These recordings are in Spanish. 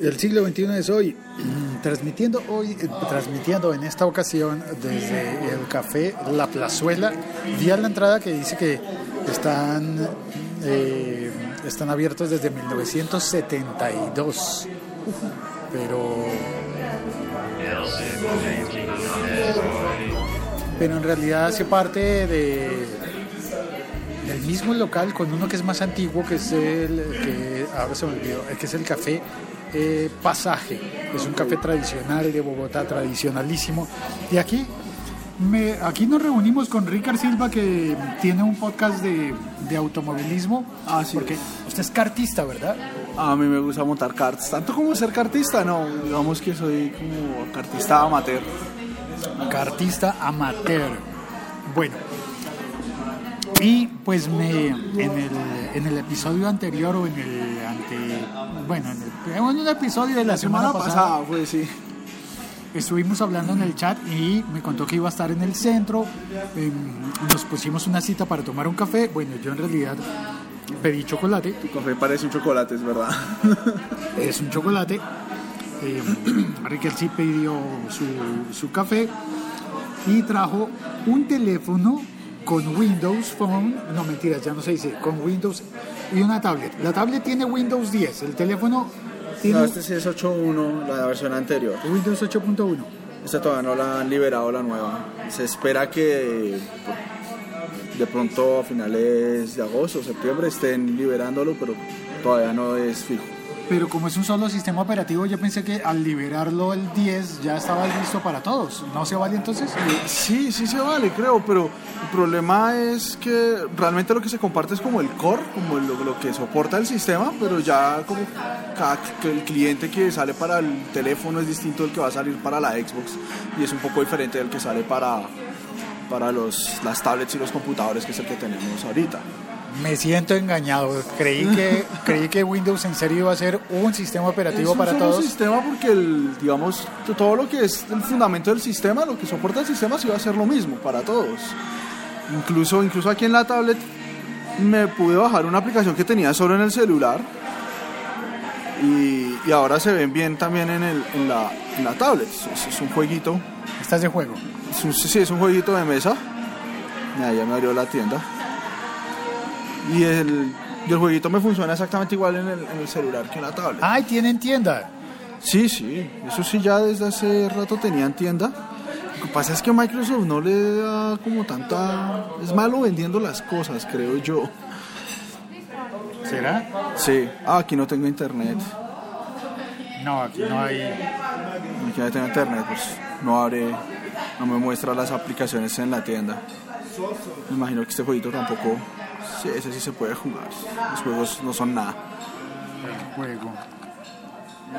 El siglo XXI es hoy, transmitiendo hoy, eh, transmitiendo en esta ocasión desde el café La Plazuela. Vi a la entrada que dice que están, eh, están abiertos desde 1972, pero pero en realidad hace parte de del mismo local con uno que es más antiguo que es el que ahora se me olvidó, que es el café eh, Pasaje. Es un café tradicional de Bogotá, tradicionalísimo. Y aquí, me, aquí nos reunimos con Ricard Silva, que tiene un podcast de, de automovilismo. Ah, sí. Porque usted es cartista, ¿verdad? A mí me gusta montar karts. Tanto como ser cartista, no. Digamos que soy como cartista amateur. Cartista amateur. Bueno, y pues me en el, en el episodio anterior o en el ante bueno en, el, en un episodio de la, semana, pasada, fue, sí. estuvimos hablando en el chat y me contó que iba a estar en el centro em, nos pusimos una cita para tomar un café bueno yo en realidad pedí chocolate Tu café parece un chocolate, es verdad. es un chocolate eh, Riquel sí pidió su, su café y trajo un teléfono con Windows Phone, no mentiras, ya no se dice, con Windows y una tablet. La tablet tiene Windows 10, el teléfono tiene No, este sí es 8.1, la versión anterior. Windows 8.1. Esta todavía no la han liberado, la nueva. Se espera que de pronto a finales de agosto o septiembre estén liberándolo, pero todavía no es fijo. Pero como es un solo sistema operativo, yo pensé que al liberarlo el 10 ya estaba listo para todos. ¿No se vale entonces? Sí, sí se vale, creo, pero el problema es que realmente lo que se comparte es como el core, como lo, lo que soporta el sistema, pero ya como cada el cliente que sale para el teléfono es distinto del que va a salir para la Xbox y es un poco diferente del que sale para, para los, las tablets y los computadores, que es el que tenemos ahorita. Me siento engañado. Creí que, creí que Windows en serio iba a ser un sistema operativo es un para solo todos. sistema porque el, digamos todo lo que es el fundamento del sistema, lo que soporta el sistema, sí va a ser lo mismo para todos. Incluso, incluso aquí en la tablet me pude bajar una aplicación que tenía solo en el celular y, y ahora se ven bien también en, el, en, la, en la tablet. Es, es un jueguito, Estás de juego. es un, sí, es un jueguito de mesa. Ya me abrió la tienda. Y el, y el jueguito me funciona exactamente igual en el, en el celular que en la tablet. ¡Ay, tienen tienda! Sí, sí, eso sí ya desde hace rato tenían tienda. Lo que pasa es que Microsoft no le da como tanta... Es malo vendiendo las cosas, creo yo. ¿Será? Sí, ah, aquí no tengo internet. No, aquí no hay. Aquí no tengo internet, pues no abre, no me muestra las aplicaciones en la tienda. Me imagino que este jueguito tampoco... Sí, ese sí se puede jugar. Los juegos no son nada. Juego.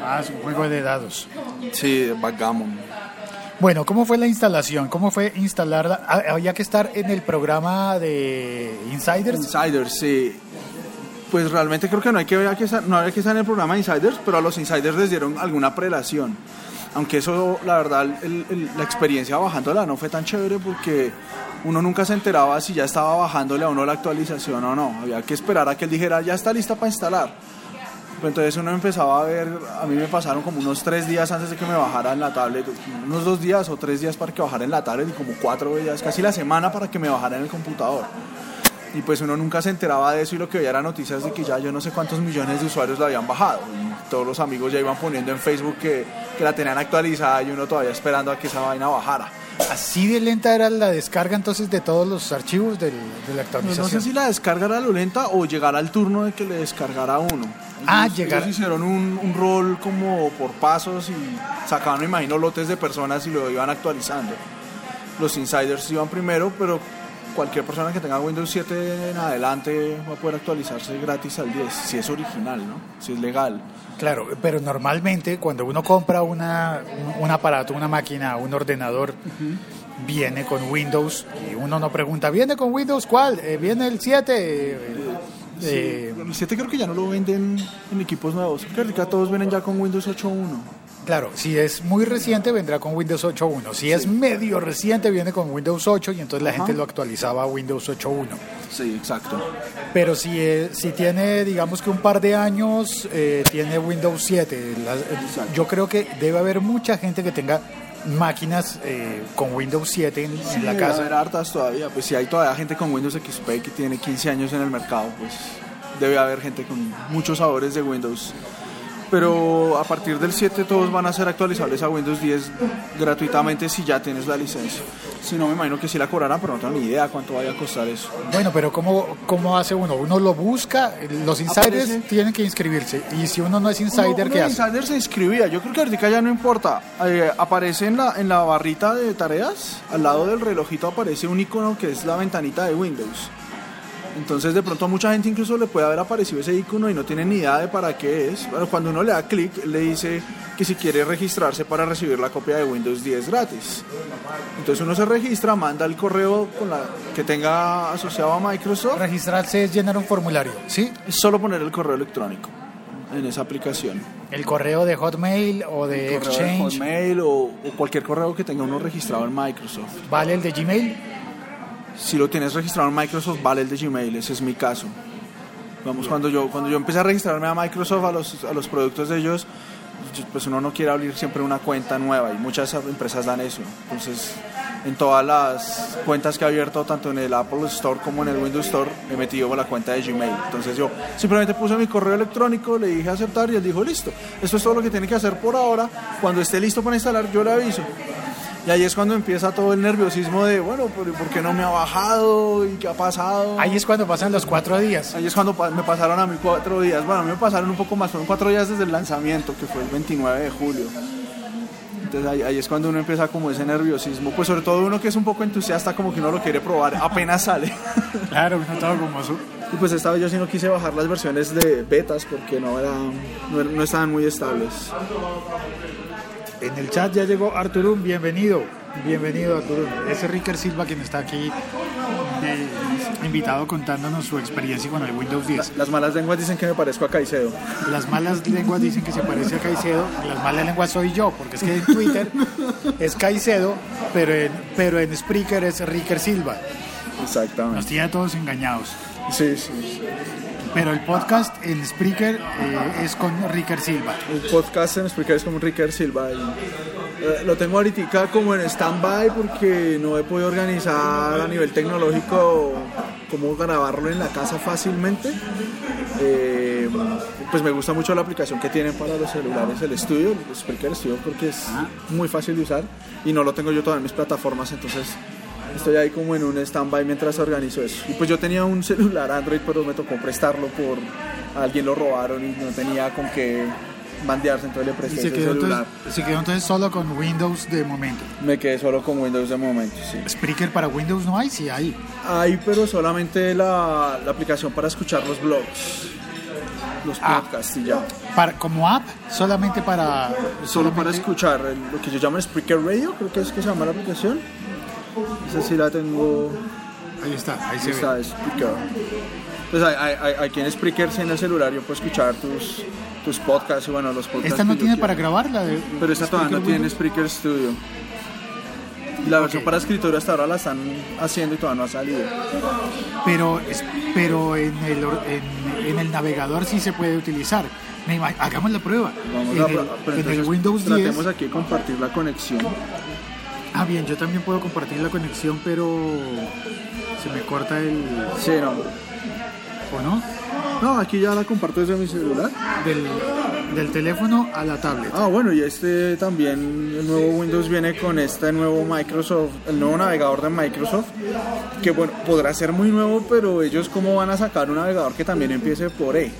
Ah, es un juego de dados. Sí, backgammon. Bueno, ¿cómo fue la instalación? ¿Cómo fue instalarla? Ah, Había que estar en el programa de Insiders. Insiders, sí. Pues realmente creo que no hay que, había que estar- no había que estar en el programa de Insiders, pero a los Insiders les dieron alguna prelación. Aunque eso, la verdad, el- el- la experiencia bajándola no fue tan chévere porque uno nunca se enteraba si ya estaba bajándole a uno la actualización o no. Había que esperar a que él dijera, ya está lista para instalar. Entonces uno empezaba a ver, a mí me pasaron como unos tres días antes de que me bajara en la tablet, unos dos días o tres días para que bajara en la tablet y como cuatro días, casi la semana para que me bajara en el computador. Y pues uno nunca se enteraba de eso y lo que veía era noticias de que ya yo no sé cuántos millones de usuarios la habían bajado. Y todos los amigos ya iban poniendo en Facebook que, que la tenían actualizada y uno todavía esperando a que esa vaina bajara. Así de lenta era la descarga entonces de todos los archivos del- de la No, actualización. no sé si la descarga era lo lenta o llegara al turno de que le descargara a uno. Ah, Ellos- llegar- ellos hicieron un, un rol como por pasos y sacaban, me imagino, lotes de personas y lo iban actualizando. Los insiders iban primero, pero cualquier persona que tenga Windows 7 en adelante va a poder actualizarse gratis al 10, si es original, ¿no? Si es legal. Claro, pero normalmente cuando uno compra una, un, un aparato, una máquina, un ordenador, viene con Windows y uno no pregunta, ¿viene con Windows cuál? Eh, ¿Viene el 7? Eh, eh, El 7 creo que ya no lo venden en equipos nuevos. Creo que todos vienen ya con Windows 8.1. Claro, si es muy reciente vendrá con Windows 8.1. Si es medio reciente viene con Windows 8 y entonces la gente lo actualizaba a Windows 8.1. Sí, exacto. Pero si, es- si tiene, digamos que un par de años, eh, tiene Windows 7. La- yo creo que debe haber mucha gente que tenga máquinas eh, con Windows 7 en, en la Debe casa. haber hartas todavía. Pues si hay todavía gente con Windows XP que tiene 15 años en el mercado, pues debe haber gente con muchos sabores de Windows. Pero a partir del 7 todos van a ser actualizables a Windows 10 gratuitamente si ya tienes la licencia. Si no, me imagino que sí la cobrarán, pero no tengo ni idea cuánto vaya a costar eso. Bueno, pero ¿cómo, ¿cómo hace uno? Uno lo busca, los insiders Aparece. tienen que inscribirse. Y si uno no es insider, Uno- uno ¿qué hace? Insider se inscribía. Yo creo que ahorita ya no importa. Eh, aparece en la, en la barrita de tareas, al lado del relojito aparece un icono que es la ventanita de Windows. Entonces de pronto a mucha gente incluso le puede haber aparecido ese icono y no tiene ni idea de para qué es. Pero cuando uno le da clic, le dice que si quiere registrarse para recibir la copia de Windows 10 gratis. Entonces uno se registra, manda el correo con la, que tenga asociado a Microsoft. Registrarse es llenar un formulario, ¿sí? Es solo poner el correo electrónico en esa aplicación. El correo de Hotmail o de correo de Exchange. Hotmail o, o cualquier correo que tenga uno registrado en Microsoft. ¿Vale el de Gmail? Si lo tienes registrado en Microsoft, vale el de Gmail, ese es mi caso. Vamos, cuando yo, cuando yo empecé a registrarme a Microsoft, a los, a los productos de ellos, pues uno no quiere abrir siempre una cuenta nueva y muchas empresas dan eso. Entonces, en todas las cuentas que he abierto, tanto en el Apple Store como en el Windows Store, he metido la cuenta de Gmail. Entonces yo simplemente puse mi correo electrónico, le dije aceptar y él dijo, listo, esto es todo lo que tiene que hacer por ahora. Cuando esté listo para instalar, yo le aviso. Y ahí es cuando empieza todo el nerviosismo de, bueno, ¿por, por qué no me ha bajado? ¿Y qué ha pasado? Ahí es cuando pasan los cuatro días. Ahí es cuando pa- me pasaron a mí cuatro días. Bueno, a mí me pasaron un poco más, fueron cuatro días desde el lanzamiento, que fue el 29 de julio. Entonces ahí, ahí es cuando uno empieza como ese nerviosismo. Pues sobre todo uno que es un poco entusiasta, como que uno lo quiere probar apenas sale. Claro, uno todo como su... y pues esta vez yo sí no quise bajar las versiones de betas porque no, eran, no, no estaban muy estables. En el chat ya llegó Arturún, bienvenido. Bienvenido Arturún. Ese Ricker Silva quien está aquí eh, invitado contándonos su experiencia con el Windows 10. Las malas lenguas dicen que me parezco a Caicedo. Las malas lenguas dicen que se parece a Caicedo, las malas lenguas soy yo, porque es que en Twitter es Caicedo, pero en, pero en Spreaker es Ricker Silva. Nos Exactamente. tiene a todos engañados. Sí, sí. Pero el podcast en Spreaker eh, es con Ricker Silva. El podcast en Spreaker es como Ricker Silva. Eh, lo tengo ahorita como en stand-by porque no he podido organizar a nivel tecnológico cómo grabarlo en la casa fácilmente. Eh, pues me gusta mucho la aplicación que tienen para los celulares, el estudio, el Spreaker Studio, porque es muy fácil de usar y no lo tengo yo todavía en mis plataformas, entonces estoy ahí como en un stand-by mientras organizo eso. Y pues yo tenía un celular Android, pero me tocó prestarlo por alguien lo robaron y no tenía con qué bandearse, entonces le Y presté se quedó, celular. entonces, se quedó entonces solo con Windows de momento. Me quedé solo con Windows de momento, sí. Spreaker para Windows no hay, sí hay. Hay, pero solamente la, la aplicación para escuchar los blogs, los Ah. podcasts y ya. Para, como app, solamente para... Solo para escuchar el- lo que yo llamo Spreaker Radio, creo que es que se llama la aplicación. Esa sí la tengo. Ahí está, ahí se ve. Está Spreaker. Pues hay, hay, hay, aquí en Spreaker, sí, en el celular, yo puedo escuchar tus, tus podcasts y bueno, los podcasts. Esta no tiene para grabar la de... Pero esta todavía no tiene. Spreaker Studio. La versión Ok. para escritorio hasta ahora la están haciendo y todavía no ha salido. Pero, es- pero en, el, en, en el navegador sí se puede utilizar. Hagamos la prueba. Vamos en a el, en el Windows 10... Tratemos aquí de compartir la conexión. Ah, bien, yo también puedo compartir la conexión, pero se me corta el... Sí, no. ¿O no? No, aquí ya la comparto desde mi celular. Del, del teléfono a la tablet. Ah, bueno, y este también, el nuevo Windows viene con este nuevo Microsoft, el nuevo navegador de Microsoft, que bueno, podrá ser muy nuevo, pero ellos cómo van a sacar un navegador que también empiece por E.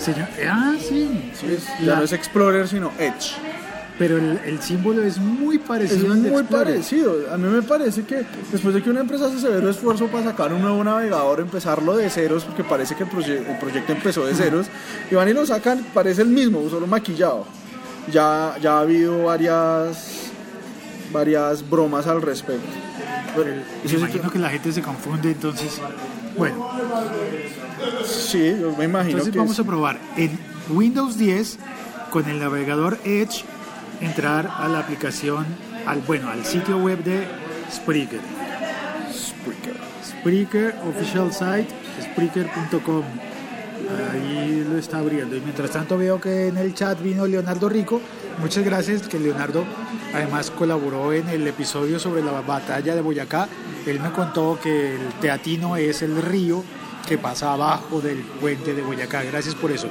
Señor- ah, sí. ¿sí? Es- La- ya no es Explorer, sino Edge. Pero el, el símbolo es muy Es parecido de muy parecido. A mí me parece que después de que una empresa hace severo esfuerzo para sacar un nuevo navegador, empezarlo de ceros, porque parece que el, proye- el proyecto empezó de ceros, y van y lo sacan, parece el mismo, solo maquillado. Ya, ya ha habido varias, varias bromas al respecto. Pero Me imagino que- que la gente se confunde, entonces... Bueno, sí, yo me imagino entonces que vamos es- a probar. En Windows 10, con el navegador Edge, entrar a la aplicación, al bueno, al sitio web de Spreaker. Spreaker. Spreaker Official Site, Spreaker.com. Ahí lo está abriendo. Y mientras tanto veo que en el chat vino Leonardo Rico. Muchas gracias, que Leonardo además colaboró en el episodio sobre la batalla de Boyacá. Él me contó que el Teatino es el río que pasa abajo del puente de Boyacá. Gracias por eso.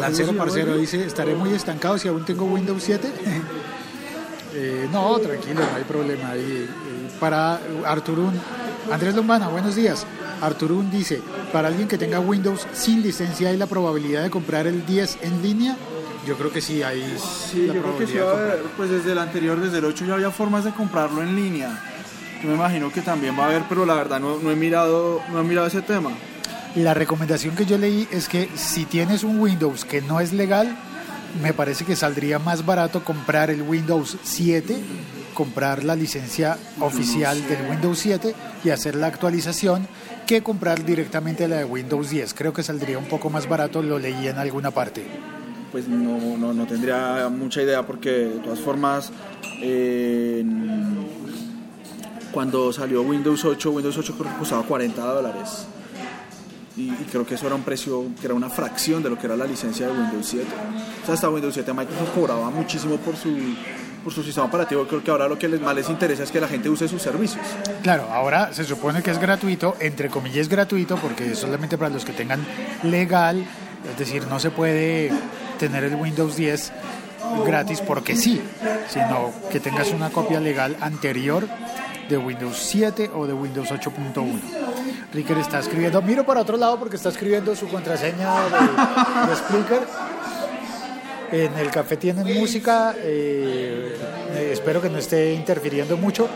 Lancero Parcero dice, estaré muy estancado si aún tengo Windows 7. Eh, no, tranquilo, no hay problema. ahí. Eh, para Arturún, Andrés Lombana, buenos días. Arturún dice, para alguien que tenga Windows sin licencia hay la probabilidad de comprar el 10 en línea. Yo creo que sí, hay Sí, la yo creo que sí, de va a comprar. haber, pues desde el anterior, desde el 8 ya había formas de comprarlo en línea. Yo me imagino que también va a haber, pero la verdad no, no he mirado no he mirado ese tema. La recomendación que yo leí es que si tienes un Windows que no es legal, me parece que saldría más barato comprar el Windows 7, comprar la licencia oficial del Windows 7 y hacer la actualización que comprar directamente la de Windows 10. Creo que saldría un poco más barato, lo leí en alguna parte. Pues no, no, no tendría mucha idea porque de todas formas cuando salió Windows 8, Windows 8 creo que costaba 40 dólares. Y, creo que eso era un precio que era una fracción de lo que era la licencia de Windows 7. O sea, hasta Windows 7 Microsoft cobraba muchísimo por su, por su sistema operativo. Creo que ahora lo que les, más les interesa es que la gente use sus servicios. Claro, ahora se supone que es gratuito, entre comillas gratuito, porque es solamente para los que tengan legal, es decir, no se puede tener el Windows 10 gratis porque sí, sino que tengas una copia legal anterior de Windows 7 o de Windows 8.1. Ricker está escribiendo, miro para otro lado porque está escribiendo su contraseña de, de Spreaker. En el café tienen música, eh, eh, espero que no esté interfiriendo mucho.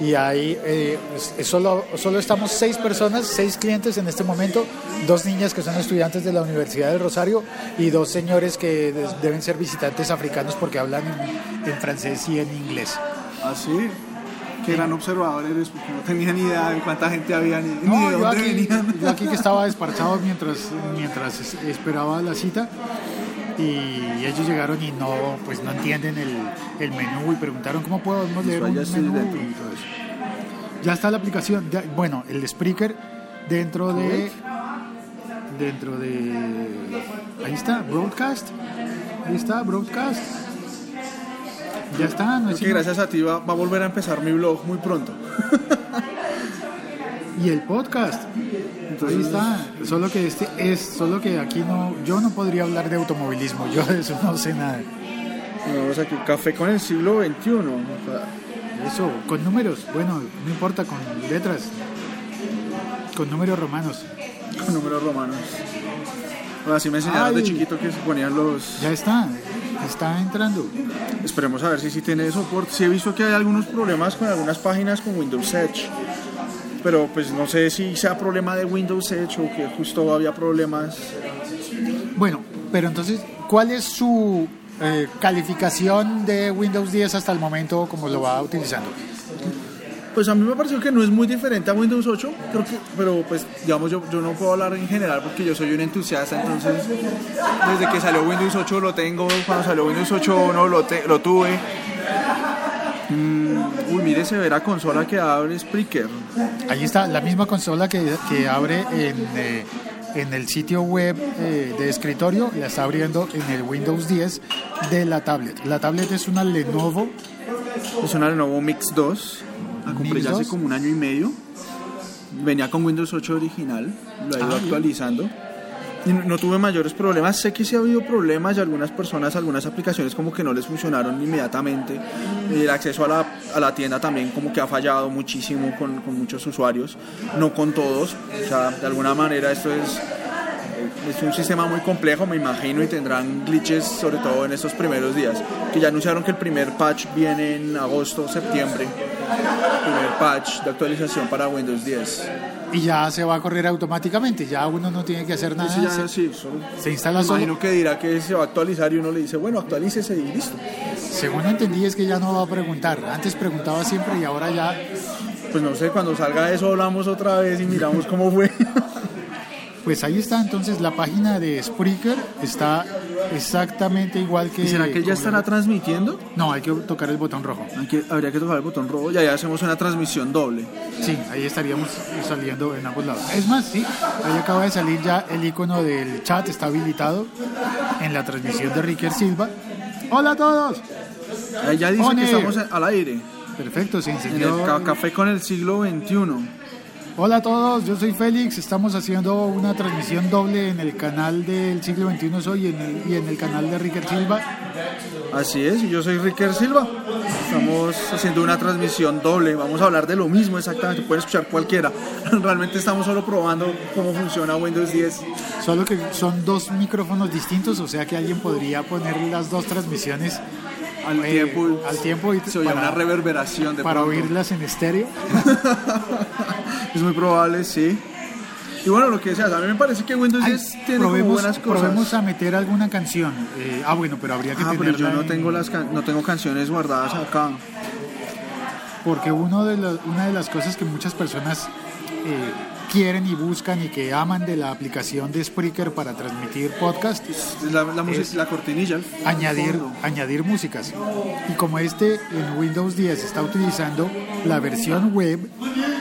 Y ahí eh, solo, solo estamos seis personas, seis clientes en este momento, dos niñas que son estudiantes de la Universidad del Rosario y dos señores que deben ser visitantes africanos porque hablan en, en francés y en inglés. Así, qué gran observador eres, porque no tenía ni idea de cuánta gente había ni, ni No, de yo dónde aquí, venían. yo aquí que estaba desparchado mientras, mientras es- esperaba la cita y ellos llegaron y no pues no entienden el, el menú y preguntaron cómo podemos leer un menú y todo eso. Ya está la aplicación, ya- bueno, el Spreaker dentro de dentro de ahí está, Broadcast. Ahí está, Broadcast. Ya está, no es que gracias a ti va, va a volver a empezar mi blog muy pronto. y el podcast. Ahí está. Solo que este es, solo que aquí no, yo no podría hablar de automovilismo. Yo de eso no sé nada. Vamos aquí, café con el siglo XXI. O sea, Eso, con números, bueno, no importa, con letras, con números romanos. con números romanos. Bueno, así me enseñaron de chiquito que se ponían los... Ya está, está entrando. Esperemos a ver si sí tiene soporte. Sí he visto que hay algunos problemas con algunas páginas con Windows Edge. Pero pues no sé si sea problema de Windows Edge o que justo había problemas. Bueno, pero entonces, ¿cuál es su eh, calificación de Windows 10 hasta el momento como lo va utilizando? Pues a mí me pareció que no es muy diferente a Windows 8, creo que, pero pues digamos yo, yo no puedo hablar en general porque yo soy un entusiasta, entonces desde que salió Windows 8 lo tengo, cuando salió Windows 8 no lo, te- lo tuve. Mm, uy, mire, se ve la consola que abre Spreaker. Ahí está, la misma consola que, que abre en, eh, en el sitio web eh, de escritorio, la está abriendo en el Windows 10 de la tablet. La tablet es una Lenovo, Es una Lenovo Mix 2, la compré ya hace 2. como un año y medio. Venía con Windows 8 original, lo he ido Ah, actualizando. Y no, no tuve mayores problemas. Sé que sí ha habido problemas y algunas personas, algunas aplicaciones como que no les funcionaron inmediatamente. El acceso a la, a la tienda también como que ha fallado muchísimo con, con muchos usuarios, no con todos. O sea, de alguna manera esto es, es un sistema muy complejo, me imagino, y tendrán glitches sobre todo en estos primeros días. Que ya anunciaron que el primer patch viene en agosto, septiembre. Primer patch de actualización para Windows 10. y ya se va a correr automáticamente, ya uno no tiene que hacer nada, ya, se, sí, solo- se instala solo. imagino que dirá que se va a actualizar y uno le dice, bueno, actualícese y listo. Según entendí es que ya no va a preguntar, antes preguntaba siempre y ahora ya Pues no sé, cuando salga eso hablamos otra vez y miramos cómo fue. Pues ahí está entonces la página de Spreaker, está exactamente igual que... ¿Y será que ya estará transmitiendo? No, hay que tocar el botón rojo. Hay que- habría que tocar el botón rojo y ahí hacemos una transmisión doble. Sí, ahí estaríamos saliendo en ambos lados. Es más, sí, ahí acaba de salir ya el icono del chat, está habilitado en la transmisión de Ricker Silva. Hola a todos. Ahí ya dice que estamos al aire. Perfecto, se En el ca- café con el siglo XXI. Hola a todos, yo soy Félix, estamos haciendo una transmisión doble en el canal del siglo XXI Soy y en el, y en el canal de Ricker Silva. Así es, y yo soy Ricker Silva. Estamos haciendo una transmisión doble. Vamos a hablar de lo mismo exactamente. Puede escuchar cualquiera. Realmente estamos solo probando cómo funciona Windows 10. Solo que son dos micrófonos distintos, o sea que alguien podría poner las dos transmisiones Al eh, tiempo, al tiempo y se oye para- una reverberación de para pronto. oírlas en estéreo. Es muy probable, sí. Y bueno, lo que decías, a mí me parece que Windows Ay, 10 tiene como probemos, buenas cosas. probemos a meter alguna canción. Eh, ah, bueno, pero habría que Ah, pero yo no en- tengo las can- no tengo canciones guardadas acá. Porque uno de una de las cosas que muchas personas quieren y buscan y que aman de la aplicación de Spreaker para transmitir podcast La, Es la cortinilla. añadir, fondo. añadir músicas. Y como este en Windows 10 está utilizando la versión web,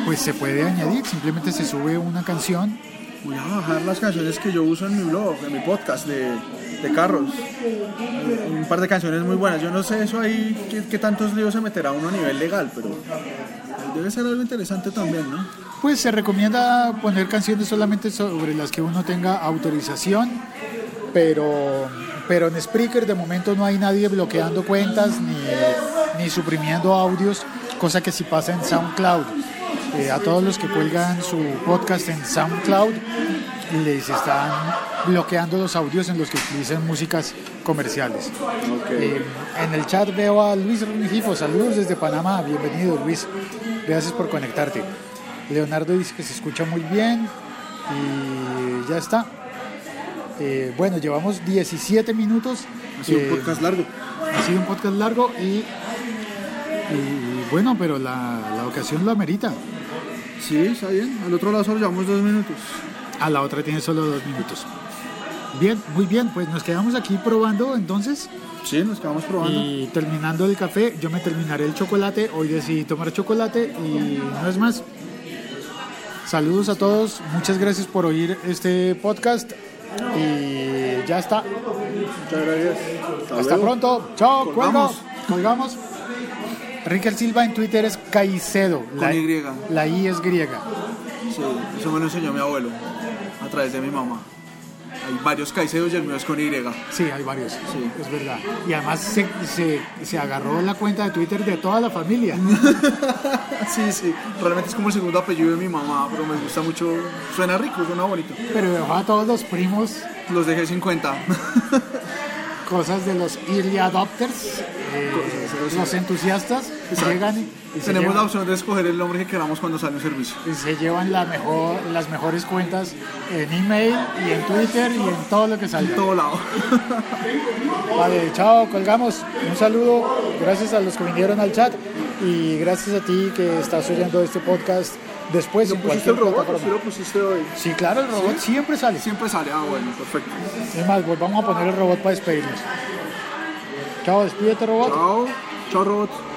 pues se puede añadir, simplemente se sube una canción. Voy a bajar las canciones que yo uso en mi blog, en mi podcast de, de carros. Un par de canciones muy buenas. Yo no sé eso ahí, qué, qué tantos líos se meterá uno a nivel legal, pero debe ser algo interesante también, ¿no? Pues se recomienda poner canciones solamente sobre las que uno tenga autorización, pero, pero en Spreaker de momento no hay nadie bloqueando cuentas ni, ni suprimiendo audios, cosa que sí pasa en SoundCloud. Eh, a todos los que cuelgan su podcast en SoundCloud les están bloqueando los audios en los que utilizan músicas comerciales. Eh, en el chat veo a Luis Rengifo, saludos desde Panamá, bienvenido Luis, gracias por conectarte. Leonardo dice que se escucha muy bien y ya está. Eh, bueno, llevamos 17 minutos. Ha sido Eh, un podcast largo. ha sido un podcast largo y, y bueno, pero la, la ocasión lo amerita. Sí, está bien. Al otro lado solo llevamos dos minutos. A la otra tiene solo dos minutos. Bien, muy bien, pues nos quedamos aquí probando entonces Sí, nos quedamos probando. y terminando el café, yo me terminaré el chocolate, hoy decidí tomar chocolate y no es más. Saludos a todos, muchas gracias por oír este podcast y ya está. Muchas gracias. Hasta pronto, chao, cuelgo, Colgamos. colgamos. Ricker Silva en Twitter es Caicedo, la, Y. la I es griega. Sí, eso me lo enseñó mi abuelo a través de mi mamá. Hay varios caicedos y el mío es con Y. Sí, hay varios, Sí. es verdad. Y además se, se, se agarró la cuenta de Twitter de toda la familia. Sí, sí. Realmente es como el segundo apellido de mi mamá, pero me gusta mucho. Suena rico, suena bonito. Pero dejó a todos los primos Los dejé 50. cosas de los early adopters, eh, los entusiastas, llegan y, Tenemos la opción de escoger el nombre que queramos cuando sale un servicio. y se llevan la mejor, las mejores cuentas en email y en Twitter y en todo lo que En salga. todo lado. Vale, chao, colgamos. Un saludo, gracias a los que vinieron al chat y gracias a ti que estás oyendo este podcast después ¿Lo en pusiste el robot? ¿Sí lo pusiste hoy? Sí, claro, el robot siempre sale. Siempre sale. Ah, bueno, perfecto. Es más, pues vamos a poner el robot para despedirnos. Čau, es Pieter Roth. Čau, čau Roth.